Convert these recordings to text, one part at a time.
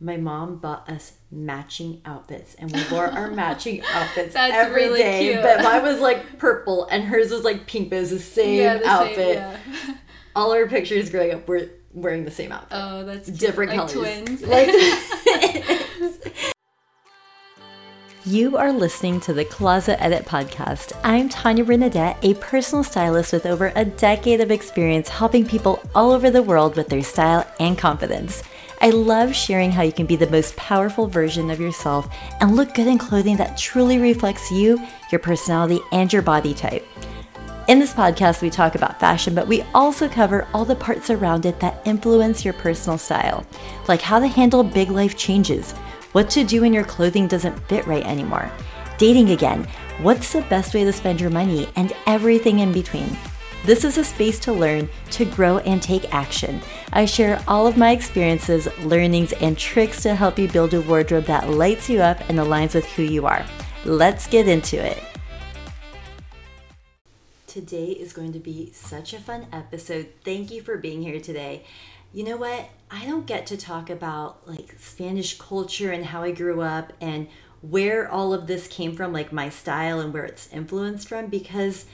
my mom bought us matching outfits and we wore our matching outfits That's every really day. cute. But mine was like purple and hers was like pink, but it was the same yeah, the same- outfit. yeah. All our pictures growing up were wearing the same outfit. Oh, that's cute. Different like colors. twins. Like You are listening to the Closet Edit Podcast. I'm Tannya Bernadette, a personal stylist with over a decade of experience helping people all over the world with their style and confidence. I love sharing how you can be the most powerful version of yourself and look good in clothing that truly reflects you, your personality, and your body type. In this podcast, we talk about fashion, but we also cover all the parts around it that influence your personal style, like how to handle big life changes, what to do when your clothing doesn't fit right anymore, dating again, what's the best way to spend your money, and everything in between. This is a space to learn, to grow, and take action. I share all of my experiences, learnings, and tricks to help you build a wardrobe that lights you up and aligns with who you are. Let's get into it. Today is going to be such a fun episode. Thank you for being here today. You know what? I don't get to talk about like Spanish culture and how I grew up and where all of this came from, like my style and where it's influenced from, because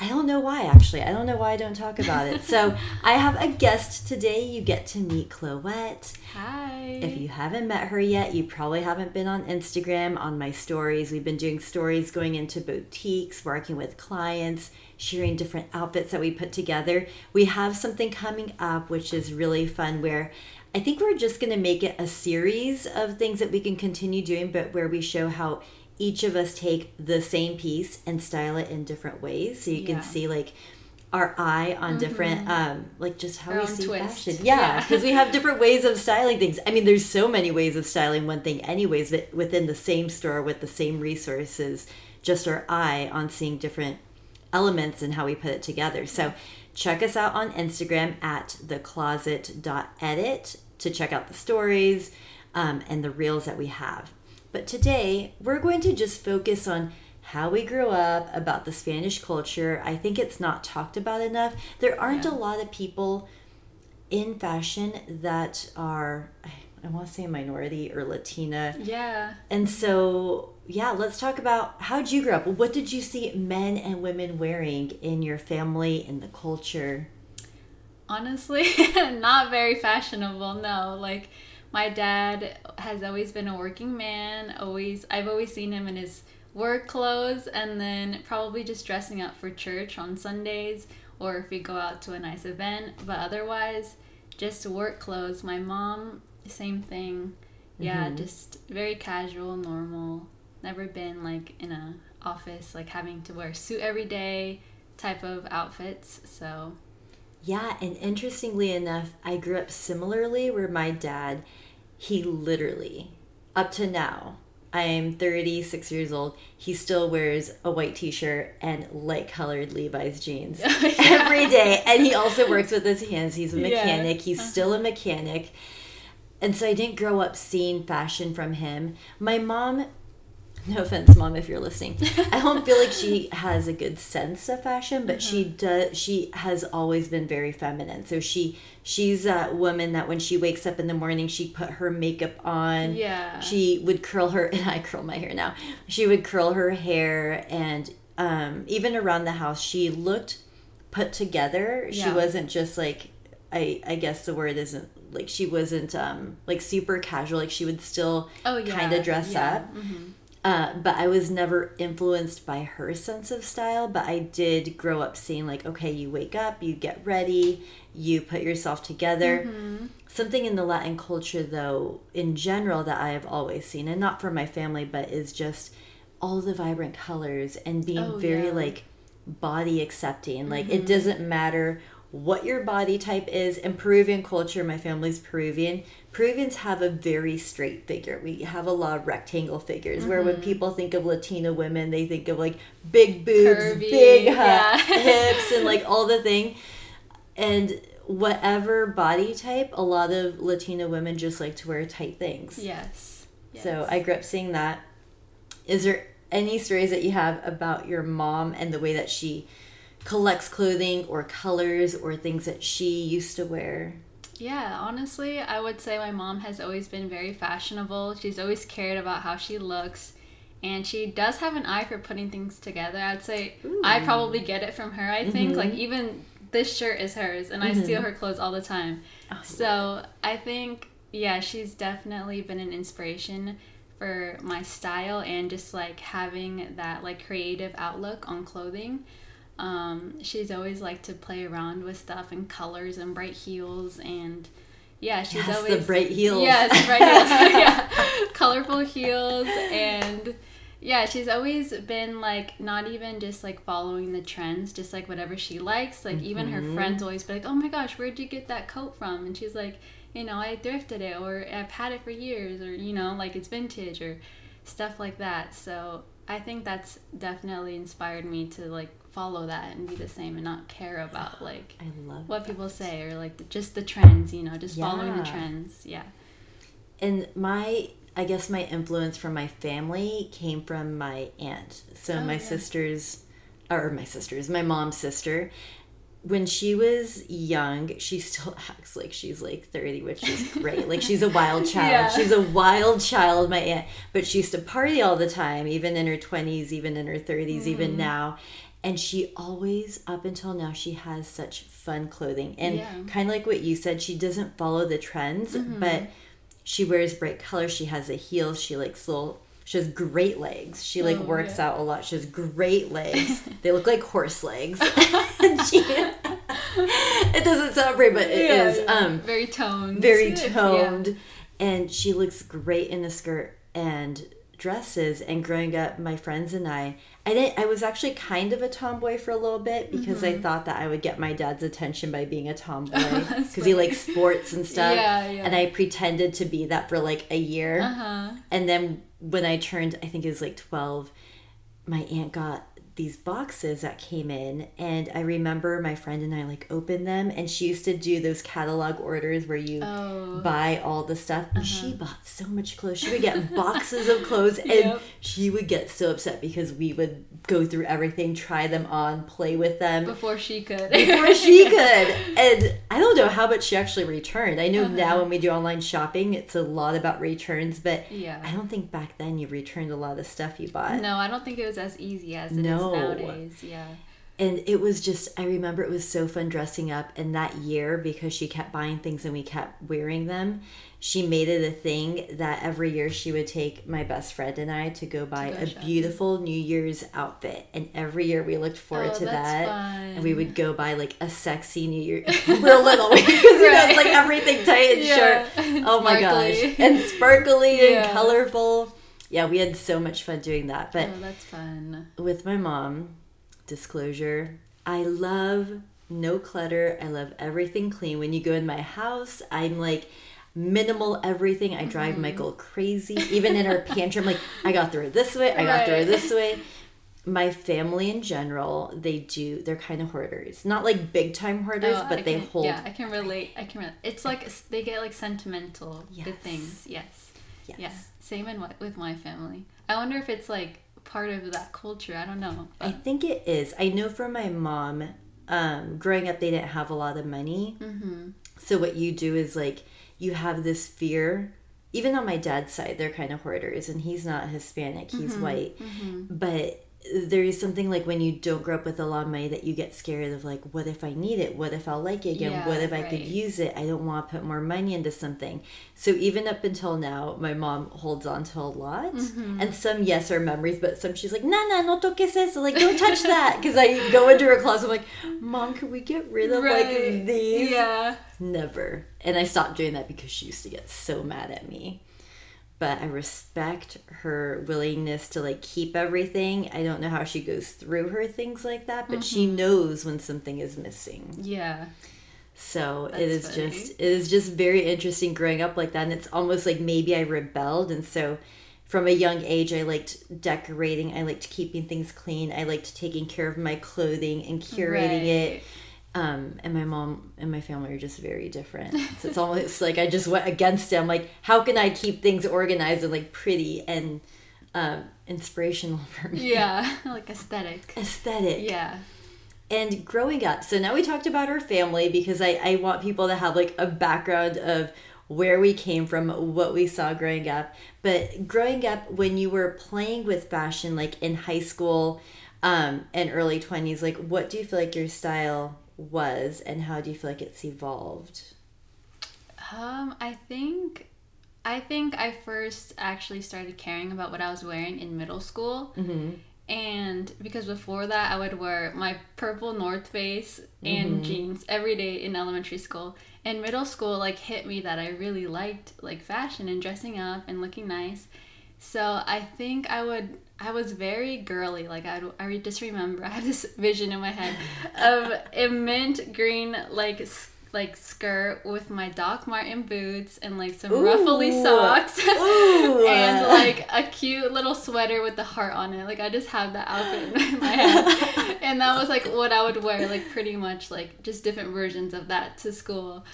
I don't know why actually. I don't know why I don't talk about it. So I have a guest today. You get to meet Kloet. Hi. If you haven't met her yet, you probably haven't been on Instagram on my stories. We've been doing stories going into boutiques, working with clients, sharing different outfits that we put together. We have something coming up which is really fun where I think we're just going to make it a series of things that we can continue doing, but where we show how each of us take the same piece and style it in different ways. So you Yeah. can see like our eye on different, um, like just how Our we see twist. fashion. Yeah, Yeah. because we have different ways of styling things. I mean, there's so many ways of styling one thing, anyways, but within the same store with the same resources, just our eye on seeing different elements and how we put it together. So check us out on Instagram at thecloset.edit to check out the stories um, and the reels that we have. But today, we're going to just focus on how we grew up, about the Spanish culture. I think it's not talked about enough. There aren't Yeah. a lot of people in fashion that are, I- want to say minority or Latina. yeah. And so, yeah, let's talk about how did you grow up? What did you see men and women wearing in your family, in the culture? Honestly, not very fashionable. No, like my dad has always been a working man. Always, I've always seen him in his work clothes, and then probably just dressing up for church on Sundays, or if we go out to a nice event. But otherwise, just work clothes. My mom, same thing. Yeah, Mhm. just very casual, normal. Never been like in a office, like having to wear a suit every day type of outfits. So Yeah, and interestingly enough, I grew up similarly where my dad, he literally, up to now, I am 36 years old, he still wears a white t shirt and light colored Levi's jeans Yeah. every day. And he also works with his hands. He's a Yeah. mechanic, he's uh-huh. still a mechanic. And so I didn't grow up seeing fashion from him. My mom, no offense, mom, if you're listening, I don't feel like she has a good sense of fashion, but she Mm-hmm. does. She has always been very feminine. So she she's a woman that when she wakes up in the morning, she put her makeup on. Yeah. She would curl her, and I curl my hair now. She would curl her hair, and um, even around the house, she looked put together. She wasn't just like I I guess the word isn't like she wasn't um like super casual. Like she would still oh yeah kind of dress yeah. up. Mhm. Uh, but I was never influenced by her sense of style. But I did grow up seeing, like, okay, you wake up, you get ready, you put yourself together. Mm-hmm. Something in the Latin culture, though, in general, that I have always seen, and not for my family, but is just all the vibrant colors and being Oh, very, yeah. like, body accepting. Like, it doesn't matter what your body type is. In Peruvian culture, my family's Peruvian. Peruvians have a very straight figure. We have a lot of rectangle figures where when mm-hmm. people think of Latina women, they think of like big boobs, Curvy, big uh, yeah. hips, and like all the thing. And whatever body type, a lot of Latina women just like to wear tight things. Yes. yes. So I grew up seeing that. Is there any stories that you have about your mom and the way that she collects clothing or colors or things that she used to wear? Yeah, honestly, I would say my mom has always been very fashionable. She's always cared about how she looks. And she does have an eye for putting things together. I'd say Ooh. I probably get it from her, I think. Mhm. Like, even this shirt is hers, and I Mhm. steal her clothes all the time. Oh, So I think, yeah, she's definitely been an inspiration for my style and just like having that like creative outlook on clothing. Um, she's always liked to play around with stuff and colors and bright heels and yeah, she's Yes, always the bright heels. Yes, bright heels. yeah, colorful heels and yeah, she's always been like not even just like following the trends, just like whatever she likes. Like even her Mhm. friends always be like, "Oh my gosh, where'd you get that coat from?" And she's like, "You know, I thrifted it, or I've had it for years, or you know, like it's vintage, or stuff like that." So I think that's definitely inspired me to like follow that and be the same and not care about like I love what that. people say or like just the trends. You know, just following the trends. Yeah. And my, I guess my influence from my family came from my aunt. So Oh, my yeah. sisters, or my sisters, my mom's sister. When she was young, she still acts like she's like 30, which is great. like she's a wild child. Yeah. She's a wild child, my aunt. But she used to party all the time, even in her 20s, even in her 30s, even Mm-hmm. now. And she always, up until now, she has such fun clothing. And Yeah. kind of like what you said, she doesn't follow the trends, Mm-hmm. but she wears bright colors. She has a heel. She likes little. She has great legs. She like Oh, works yeah. out a lot. She has great legs. they look like horse legs. she, it doesn't sound great, but it Yeah, is. Um, very toned. very toned, and she looks great in a skirt and dresses. And growing up, my friends and I, I didn't. I was actually kind of a tomboy for a little bit because I thought that I would get my dad's attention by being a tomboy Mm-hmm. Because he likes sports and stuff. Yeah, yeah. And I pretended to be that for like a year. Uh huh. And then when I turned, I think it was like 12, my aunt got these boxes that came in. And I remember my friend and I like opened them. And she used to do those catalog orders where you Oh. buy all the stuff. And she bought so much clothes. She would get boxes of clothes. And Yep. she would get so upset because we would go through everything, try them on, play with them Before she could. before she could. And I don't know how much she actually returned. I know Uh-huh. now when we do online shopping, it's a lot about returns, but Yeah. I don't think back then you returned a lot of stuff you bought. No, I don't think it was as easy as it is No. nowadays. Yeah. And it was just, I remember it was so fun dressing up. And that year, because she kept buying things and we kept wearing them, she made it a thing that every year she would take my best friend and I to go buy go a beautiful New Year's outfit. And every year we looked forward Oh, to that. fun. And we would go buy like a sexy New Year. We're little because you know it's like everything tight and Yeah. short. Oh my gosh. And sparkly and colorful. Yeah, we had so much fun doing that. But oh, that's fun. with my mom, disclosure, I love no clutter. I love everything clean. When you go in my house, I'm like minimal everything. I drive Mm-hmm. Michael crazy. Even in our pantry, I'm like, I got through it this way, I got through it this way. My family in general, they do, they're kind of hoarders. Not like big time hoarders, Oh, but I they can- hold. Yeah, I can relate. I can. Relate. It's like they get like sentimental Yes. good things. Yes. Yes. Yeah. Same in what with my family. I wonder if it's like part of that culture. I don't know. I think it is. I know for my mom, um, growing up, they didn't have a lot of money. Mm-hmm. So what you do is like you have this fear. Even on my dad's side, they're kind of hoarders, and he's not Hispanic; he's Mm-hmm. white. But there is something like when you don't grow up with a lot of money that you get scared of, like, what if I need it? What if I'll like it again? Yeah, what if I could use it? I don't want to put more money into something. So even up until now, my mom holds on to a lot, Mm-hmm. and some yes are memories, but some she's like, no, no, no toques eso, like don't touch that, because I go into her closet, I'm like, mom, can we get rid of like Right. these? Yeah. Never. And I stopped doing that because she used to get so mad at me. But I respect her willingness to like keep everything. I don't know how she goes through her things like that, but she Mm-hmm. knows when something is missing. Yeah. So it That's is funny. just it is just very interesting growing up like that and it's almost like maybe I rebelled and so from a young age I liked decorating, I liked keeping things clean, I liked taking care of my clothing and curating it Right. Um, and my mom and my family are just very different. So it's almost like I just went against them. Like, how can I keep things organized and like pretty and um, inspirational for me? Yeah. like aesthetic. Aesthetic. Yeah. And growing up, so now we talked about our family because I, I want people to have like a background of where we came from, what we saw growing up. But growing up, when you were playing with fashion, like in high school um, and early 20s, like what do you feel like your style was and how do you feel like it's evolved? Um, I think I think I first actually started caring about what I was wearing in middle school. Mm-hmm. And because before that, I would wear my purple North Face and jeans every day in elementary school. And middle school, like, hit me that I really liked, like, fashion and dressing up and looking nice. So I think I would, I was very girly. Like, I, I just remember, I had this vision in my head of a mint green, like, like skirt with my Doc Marten boots and like some ruffly socks Ooh. and like a cute little sweater with the heart on it. Like I just have that outfit in my head, and that was like what I would wear. Like pretty much like just different versions of that to school.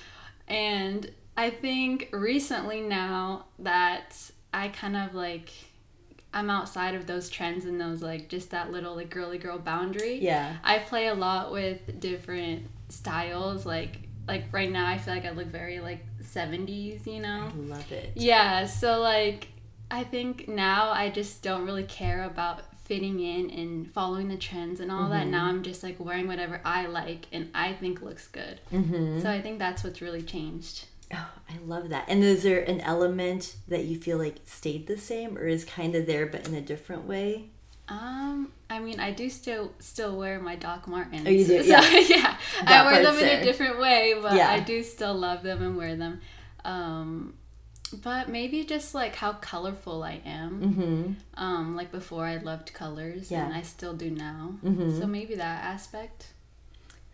And I think recently now that I kind of like I'm outside of those trends and those like just that little like girly girl boundary. Yeah. I play a lot with different styles. Like like right now, I feel like I look very like 70s. You know. I love it. Yeah, so like I think now I just don't really care about fitting in and following the trends and all that. Now I'm just like wearing whatever I like and I think looks good. Mm-hmm. So I think that's what's really changed. Oh, I love that. And is there an element that you feel like stayed the same or is kind of there but in a different way? Um, I mean, I do still still wear my Doc Martens. Oh, you do? So, Yeah. yeah. I wear them in there. a different way, but Yeah. I do still love them and wear them. Um, but maybe just like how colorful I am. Mm-hmm. Um, like before, I loved colors, Yeah. and I still do now. Mhm. So maybe that aspect.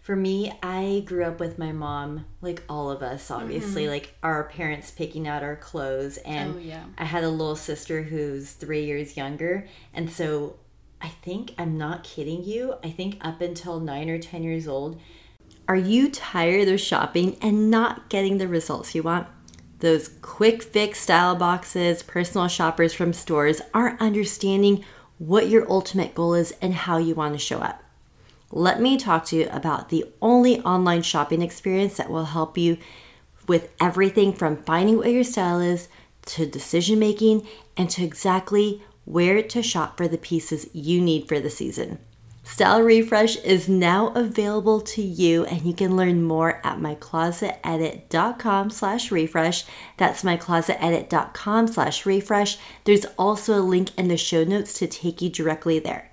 For me, I grew up with my mom, like all of us, obviously, mm-hmm. like our parents picking out our clothes. And oh yeah. I had a little sister who's three years younger. And so I think, I'm not kidding you, I think up until nine or 10 years old, are you tired of shopping and not getting the results you want? Those quick fix style boxes, personal shoppers from stores aren't understanding what your ultimate goal is and how you want to show up. Let me talk to you about the only online shopping experience that will help you with everything from finding what your style is to decision making and to exactly where to shop for the pieces you need for the season. Style Refresh is now available to you and you can learn more at myclosetedit.com slash refresh. That's myclosetedit.com slash refresh. There's also a link in the show notes to take you directly there.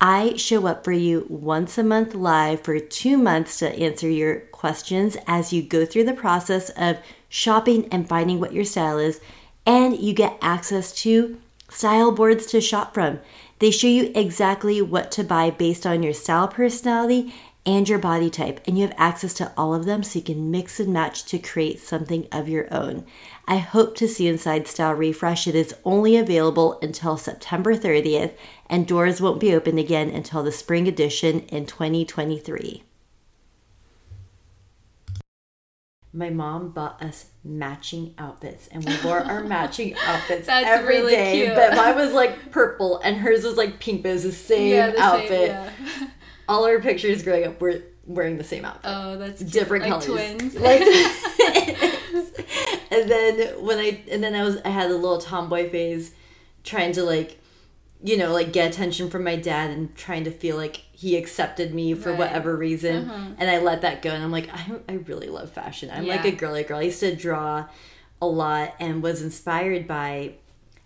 I show up for you once a month live for two months to answer your questions as you go through the process of shopping and finding what your style is. And you get access to style boards to shop from. They show you exactly what to buy based on your style personality and your body type, and you have access to all of them so you can mix and match to create something of your own. I hope to see inside Style Refresh. It is only available until September 30th, and doors won't be open again until the spring edition in 2023. My mom bought us matching outfits, and we wore our matching outfits That's every really day. cute. But mine was like purple, and hers was like pink, but it was the same yeah, the same, outfit. yeah. All our pictures growing up were wearing the same outfit Oh, that's cute. different like colors twins. like and then when i and then i was i had a little tomboy phase trying to like you know like get attention from my dad and trying to feel like he accepted me for Right. whatever reason Uh-huh. and i let that go and i'm like i, I really love fashion i'm like a girly girl i used to draw a lot and was inspired by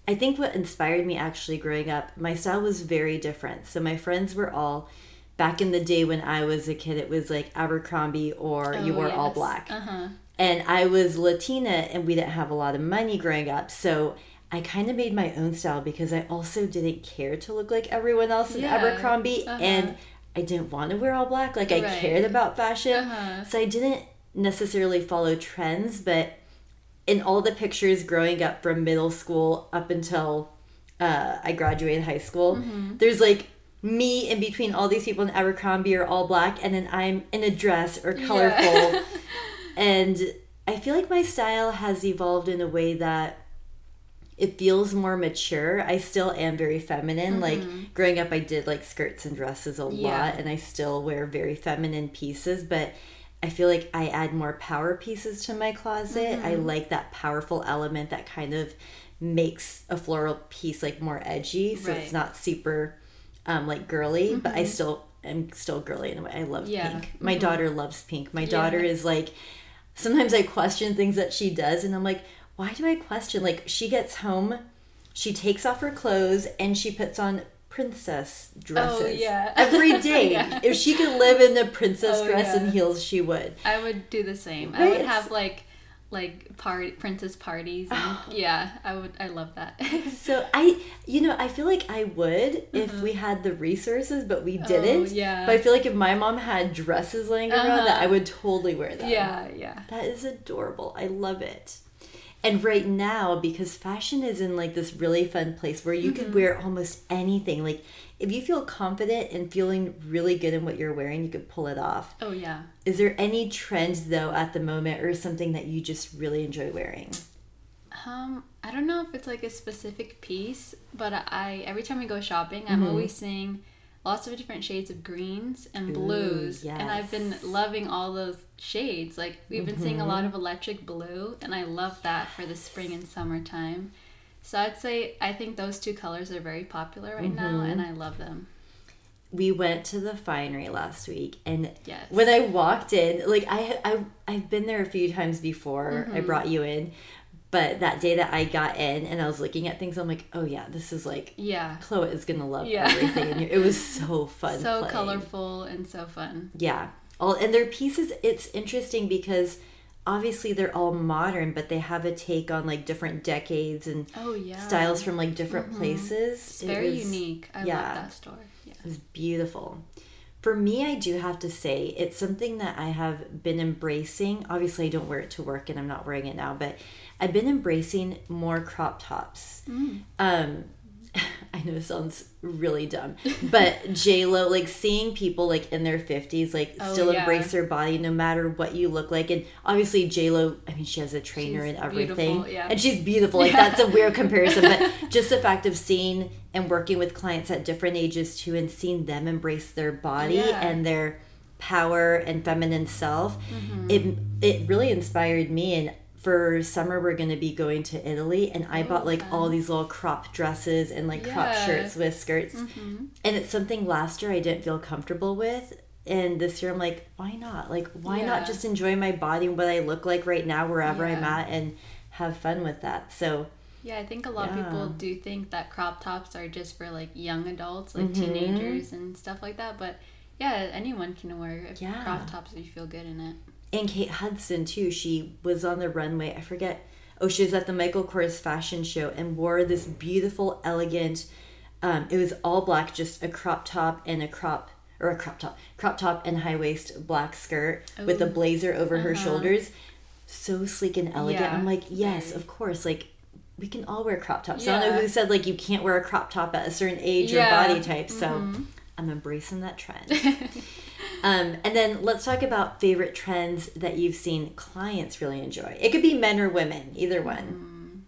I think what inspired me actually growing up, my style was very different. So my friends were all back in the day when I was a kid, it was like Abercrombie or you Oh, wore all black. Uh-huh. And I was Latina and we didn't have a lot of money growing up. So I kind of made my own style because I also didn't care to look like everyone else in Yeah. Abercrombie. Uh-huh. And I didn't want to wear all black. Like I Right. cared about fashion. Uh-huh. So I didn't necessarily follow trends, but in all the pictures growing up from middle school up until uh, I graduated high school, Mm-hmm. there's like me in between all these people in Abercrombie are all black, and then I'm in a dress or colorful. Yeah. and I feel like my style has evolved in a way that it feels more mature. I still am very feminine. Like mm-hmm. growing up, I did like skirts and dresses a Yeah. lot, and I still wear very feminine pieces, but I feel like I add more power pieces to my closet. I mm-hmm. like that powerful element that kind of makes a floral piece like more edgy, so Right. it's not super um, like girly, but I still am still girly in a way. I love Yeah. pink. My daughter loves pink. My daughter is like sometimes I question things that she does, and I'm like, why do I question? Like, she gets home, she takes off her clothes, and she puts on princess dresses Oh, yeah. every day. Yeah. If she could live in a princess Oh, dress yeah. and heels, she would. I would do the same. I would have like like party princess parties and yeah, I would I love that. So I, you know, I feel like I would if we had the resources, but we didn't. Mm-hmm. Oh, yeah. But I feel like if my mom had dresses laying around, that Uh-huh. I would totally wear them. yeah, yeah. That is adorable. I love it. And right now, because fashion is in like this really fun place where you Mm-hmm. can wear almost anything. Like if you feel confident and feeling really good in what you're wearing, you could pull it off. Oh yeah. Is there any trends though at the moment or something that you just really enjoy wearing? Um, I don't know if it's like a specific piece, but I every time I go shopping, I'm Mm-hmm. always seeing lots of different shades of greens and blues, and I've been loving all those shades. Like we've been seeing a Mm-hmm. lot of electric blue, and I love that for the spring and summertime. So I'd say I think those two colors are very popular right now, Mm-hmm. and I love them. we went to the finery last week and Yes. when i walked in like i i i've been there a few times before Mm-hmm. i brought you in but that day that i got in and i was looking at things i'm like oh yeah this is like Yeah, chloe is gonna love Yeah. everything in it was so fun so playing. colorful and so fun. yeah all and their pieces it's interesting because obviously they're all modern but they have a take on like different decades and Oh yeah, styles from like different mm-hmm. places It's very was- unique. I yeah. love that store. Yeah. It was beautiful. For me, I do have to say it's something that I have been embracing. Obviously, I don't wear it to work and I'm not wearing it now, but I've been embracing more crop tops. Mm. Um, I know it sounds really dumb, but J Lo, like seeing people like in their fifties, like Oh, still yeah. embrace their body no matter what you look like, and obviously J Lo, I mean, she has a trainer She's and everything, yeah. and she's beautiful. Like that's a weird comparison, but just the fact of seeing and working with clients at different ages too, and seeing them embrace their body Yeah. and their power and feminine self, Mm-hmm. it it really inspired me and. For summer, we're going to be going to Italy, and I bought like all these little crop dresses and like crop Oh, Yeah. Mm-hmm. shirts with skirts. And it's something last year I didn't feel comfortable with. And this year I'm like, why not? Like, why Yeah. not just enjoy my body and what I look like right now, wherever I'm at, and have fun with that? So, Yeah, I think a lot of people do think that crop tops are just for like young adults, like Mhm. teenagers and stuff like that. But yeah, anyone can wear Yeah. crop tops if you feel good in it. And Kate Hudson too, she was on the runway. I forget. Oh, she was at the Michael Kors fashion show and wore this beautiful, elegant. Um, it was all black, just a crop top and a crop or a crop top, crop top and high waist black skirt with a blazer over her Uh-huh. shoulders. So sleek and elegant. Yeah, I'm like, yes, of course. Like we can all wear crop tops. I don't know who said like you can't wear a crop top at a certain age Yeah. Mm-hmm. or body type. So I'm embracing that trend. Um, and then let's talk about favorite trends that you've seen clients really enjoy. It could be men or women, either one.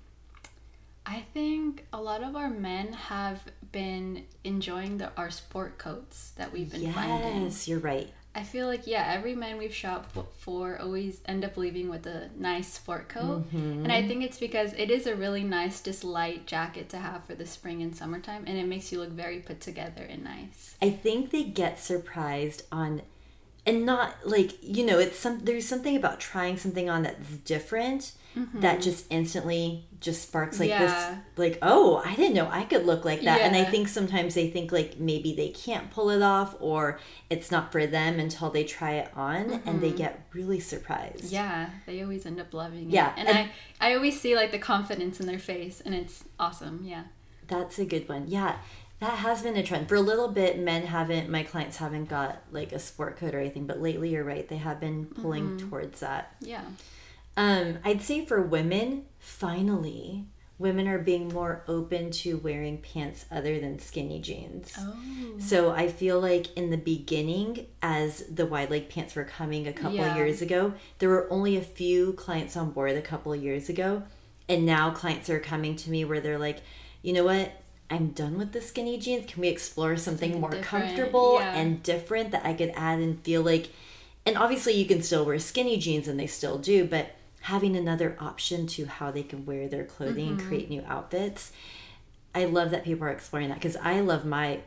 I think a lot of our men have been enjoying the, our sport coats that we've been finding. Yes, you're right. I feel like yeah, every man we've shopped for always end up leaving with a nice sport coat, mm-hmm. and I think it's because it is a really nice, just light jacket to have for the spring and summertime, and it makes you look very put together and nice. I think they get surprised on, and not like you know, it's some. There's something about trying something on that's different that mm-hmm. just instantly just sparks like Yeah. this. Like, oh, I didn't know I could look like that. And I think sometimes they think like maybe they can't pull it off or it's not for them until they try it on, and they mm-hmm. get really surprised. Yeah, they always end up loving it. Yeah, and, and- I I always see like the confidence in their face, and it's awesome. Yeah. That's a good one. Yeah. That has been a trend. For a little bit, men haven't, my clients haven't got like a sport coat or anything, but lately you're right. They have been pulling mm-hmm. towards that. Yeah. Um, I'd say for women, finally, women are being more open to wearing pants other than skinny jeans. Oh. So I feel like in the beginning, as the wide leg pants were coming a couple Yeah. years ago, there were only a few clients on board a couple of years ago. And now clients are coming to me where they're like, you know what? I'm done with the skinny jeans. Can we explore something, Something more different, comfortable yeah. and different that I could add and feel like and obviously you can still wear skinny jeans and they still do, but having another option to how they can wear their clothing Mm-hmm. and create new outfits. I love that people are exploring that because I love my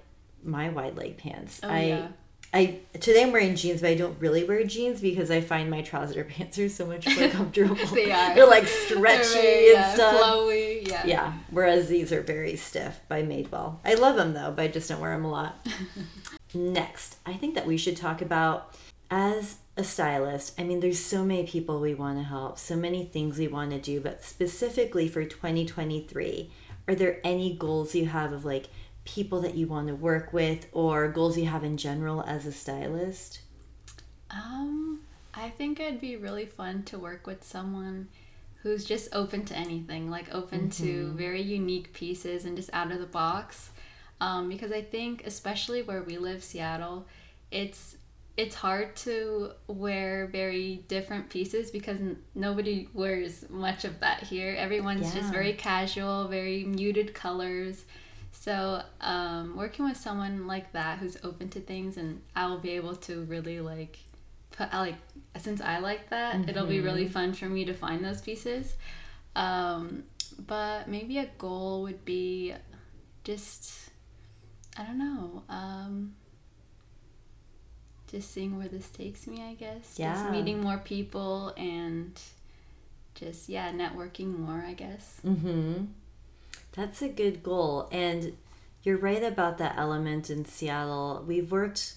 my wide leg pants. Oh, I yeah. I today I'm wearing jeans, but I don't really wear jeans because I find my trouser pants are so much more comfortable. They are. They're like They're stretchy very, and yeah, stuff. flowy. Yeah. Yeah. Whereas these are very stiff by Madewell. I love them though, but I just don't wear them a lot. Next, I think that we should talk about as a stylist. I mean, there's so many people we want to help, so many things we want to do, but specifically for 2023, are there any goals you have of like people that you want to work with or goals you have in general as a stylist? Um, I think it'd be really fun to work with someone who's just open to anything, like open to very unique pieces and just out of the box. Um, because I think, especially where we live, Seattle, it's it's hard to wear very different pieces because n- nobody wears much of that here. Everyone's just very casual, very muted colors. So, um, working with someone like that who's open to things, and I'll be able to really like put, I like, since I like that, it'll be really fun for me to find those pieces. Um, but maybe a goal would be just, I don't know, um, just seeing where this takes me, I guess. Yeah. Just meeting more people and just, yeah, networking more, I guess. Mm-hmm. That's a good goal. And you're right about that element in Seattle. We've worked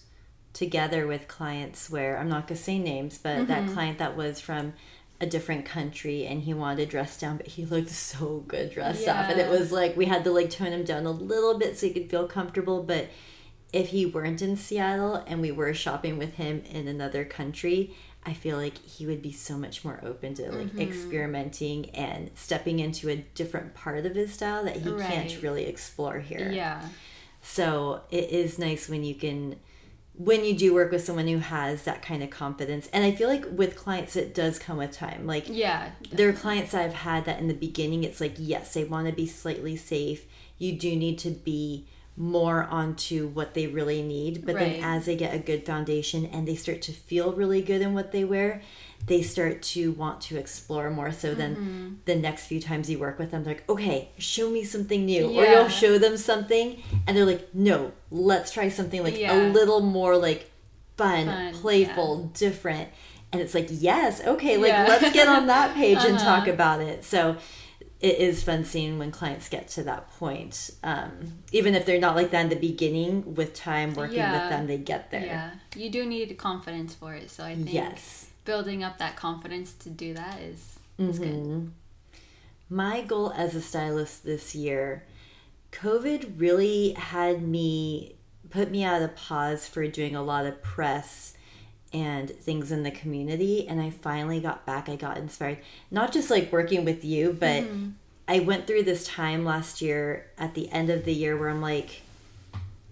together with clients where I'm not gonna say names, but that client that was from a different country and he wanted to dress down, but he looked so good dressed up. And it was like we had to like tone him down a little bit so he could feel comfortable. But if he weren't in Seattle and we were shopping with him in another country, I feel like he would be so much more open to like mm-hmm. experimenting and stepping into a different part of his style that he Right. can't really explore here. Yeah. So it is nice when you can when you do work with someone who has that kind of confidence. And I feel like with clients it does come with time. Like Yeah. there are clients I've had that in the beginning it's like yes, they want to be slightly safe. You do need to be more onto what they really need, but Right. then as they get a good foundation and they start to feel really good in what they wear, they start to want to explore more. So then Mm-hmm. the next few times you work with them, they're like, okay, show me something new. Or you'll show them something and they're like, no, let's try something like a little more like fun, Fun, playful, different. And it's like, yes, okay, like Yeah. let's get on that page and Uh-huh. talk about it. So it is fun seeing when clients get to that point. Um, even if they're not like that in the beginning, with time working Yeah. with them, they get there. Yeah. You do need confidence for it. So I think Yes. building up that confidence to do that is, is good. Mm-hmm. My goal as a stylist this year, COVID really had me put me at a pause for doing a lot of press and things in the community and I finally got back. I got inspired. Not just like working with you, but mm-hmm. I went through this time last year at the end of the year where I'm like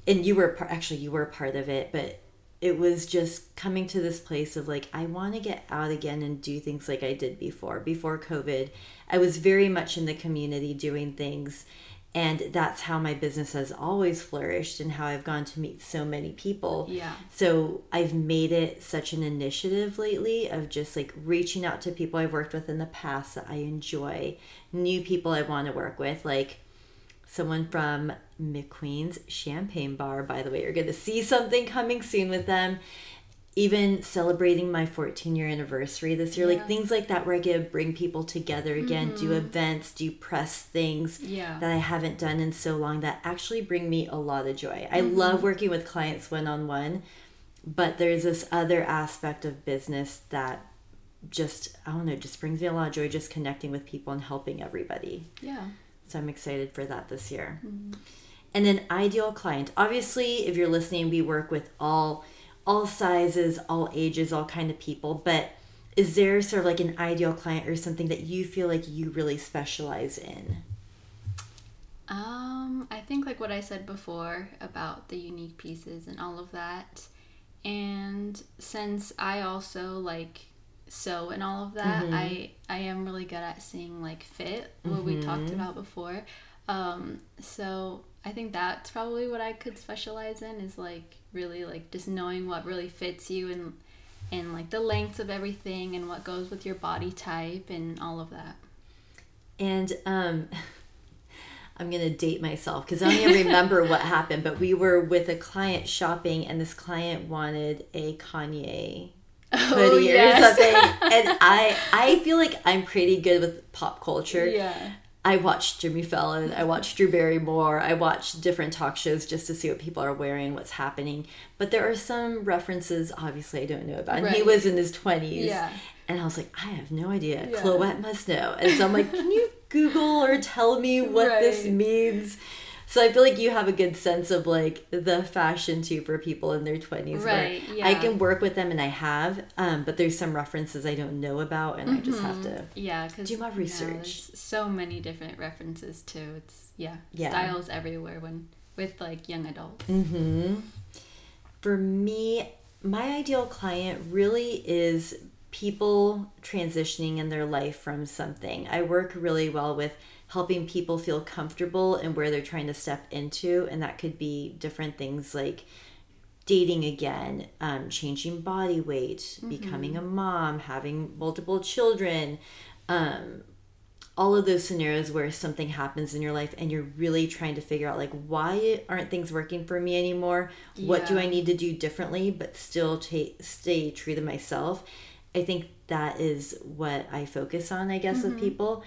and you were actually you were part of it, but it was just coming to this place of like I want to get out again and do things like I did before. Before COVID, I was very much in the community doing things and that's how my business has always flourished and how I've gone to meet so many people. Yeah. So I've made it such an initiative lately of just like reaching out to people I've worked with in the past that I enjoy, new people I want to work with, like someone from McQueen's Champagne Bar, by the way. You're going to see something coming soon with them. Even celebrating my 14 year anniversary this year, like things like that, where I get to bring people together again, do mm-hmm. events, do press things Yeah. that I haven't done in so long that actually bring me a lot of joy. I mm-hmm. love working with clients one on one, but there's this other aspect of business that just, I don't know, just brings me a lot of joy just connecting with people and helping everybody. Yeah. So I'm excited for that this year. Mm-hmm. And an ideal client. Obviously, if you're listening, we work with all all sizes, all ages, all kind of people, but is there sort of like an ideal client or something that you feel like you really specialize in? Um, I think like what I said before about the unique pieces and all of that. And since I also like sew and all of that. Mm-hmm. I I am really good at seeing like fit, what mm-hmm. we talked mm-hmm. about before. Um, so I think that's probably what I could specialize in is like really like just knowing what really fits you and and like the lengths of everything and what goes with your body type and all of that. And um I'm gonna date myself because I don't even remember what happened, but we were with a client shopping and this client wanted a Kanye oh, hoodie oh, yes. or something. and I I feel like I'm pretty good with pop culture. Yeah. I watched Jimmy Fallon, I watched Drew Barrymore, I watched different talk shows just to see what people are wearing, what's happening. But there are some references, obviously, I don't know about. And right. he was in his 20s. Yeah. And I was like, I have no idea. Yeah. Kloet must know. And so I'm like, can you Google or tell me what right. this means? So I feel like you have a good sense of like the fashion too for people in their 20s. Right. Yeah. I can work with them and I have, um, but there's some references I don't know about and mm-hmm. I just have mm-hmm. to yeah, cause, do my research. so many different references too. It's, yeah, yeah. styles everywhere when with like young adults. Mm-hmm. For me, my ideal client really is people transitioning in their life from something. I work really well with helping people feel comfortable in where they're trying to step into. And that could be different things like dating again, um, changing body weight, mm-hmm. becoming a mom, having multiple children, um, all of those scenarios where something happens in your life and you're really trying to figure out like why aren't things working for me anymore yeah. what do i need to do differently but still t- stay true to myself i think that is what i focus on i guess mm-hmm. with people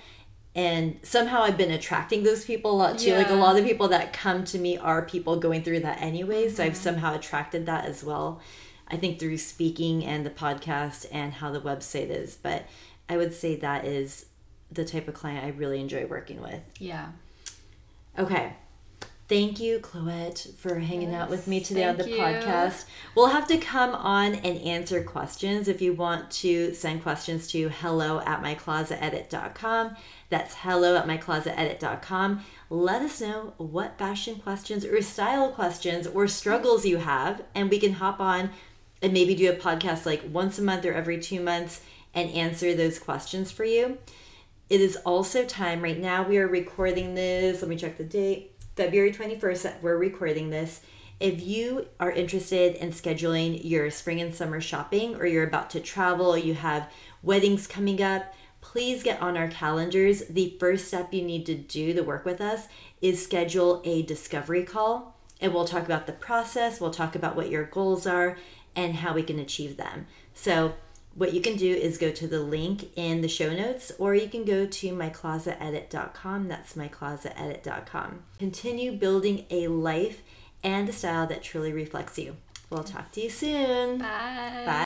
and somehow I've been attracting those people a lot too. Yeah. Like a lot of the people that come to me are people going through that anyway. So mm-hmm. I've somehow attracted that as well. I think through speaking and the podcast and how the website is. But I would say that is the type of client I really enjoy working with. Yeah. Okay. Thank you, Kloet, for hanging yes, out with me today on the you. podcast. We'll have to come on and answer questions if you want to send questions to hello at myclosetedit.com. That's hello at myclosetedit.com. Let us know what fashion questions or style questions or struggles you have, and we can hop on and maybe do a podcast like once a month or every two months and answer those questions for you. It is also time right now. We are recording this. Let me check the date February 21st, we're recording this. If you are interested in scheduling your spring and summer shopping, or you're about to travel, you have weddings coming up, please get on our calendars. The first step you need to do to work with us is schedule a discovery call, and we'll talk about the process, we'll talk about what your goals are, and how we can achieve them. So, what you can do is go to the link in the show notes or you can go to myclosetedit.com that's myclosetedit.com continue building a life and a style that truly reflects you. We'll talk to you soon. Bye. Bye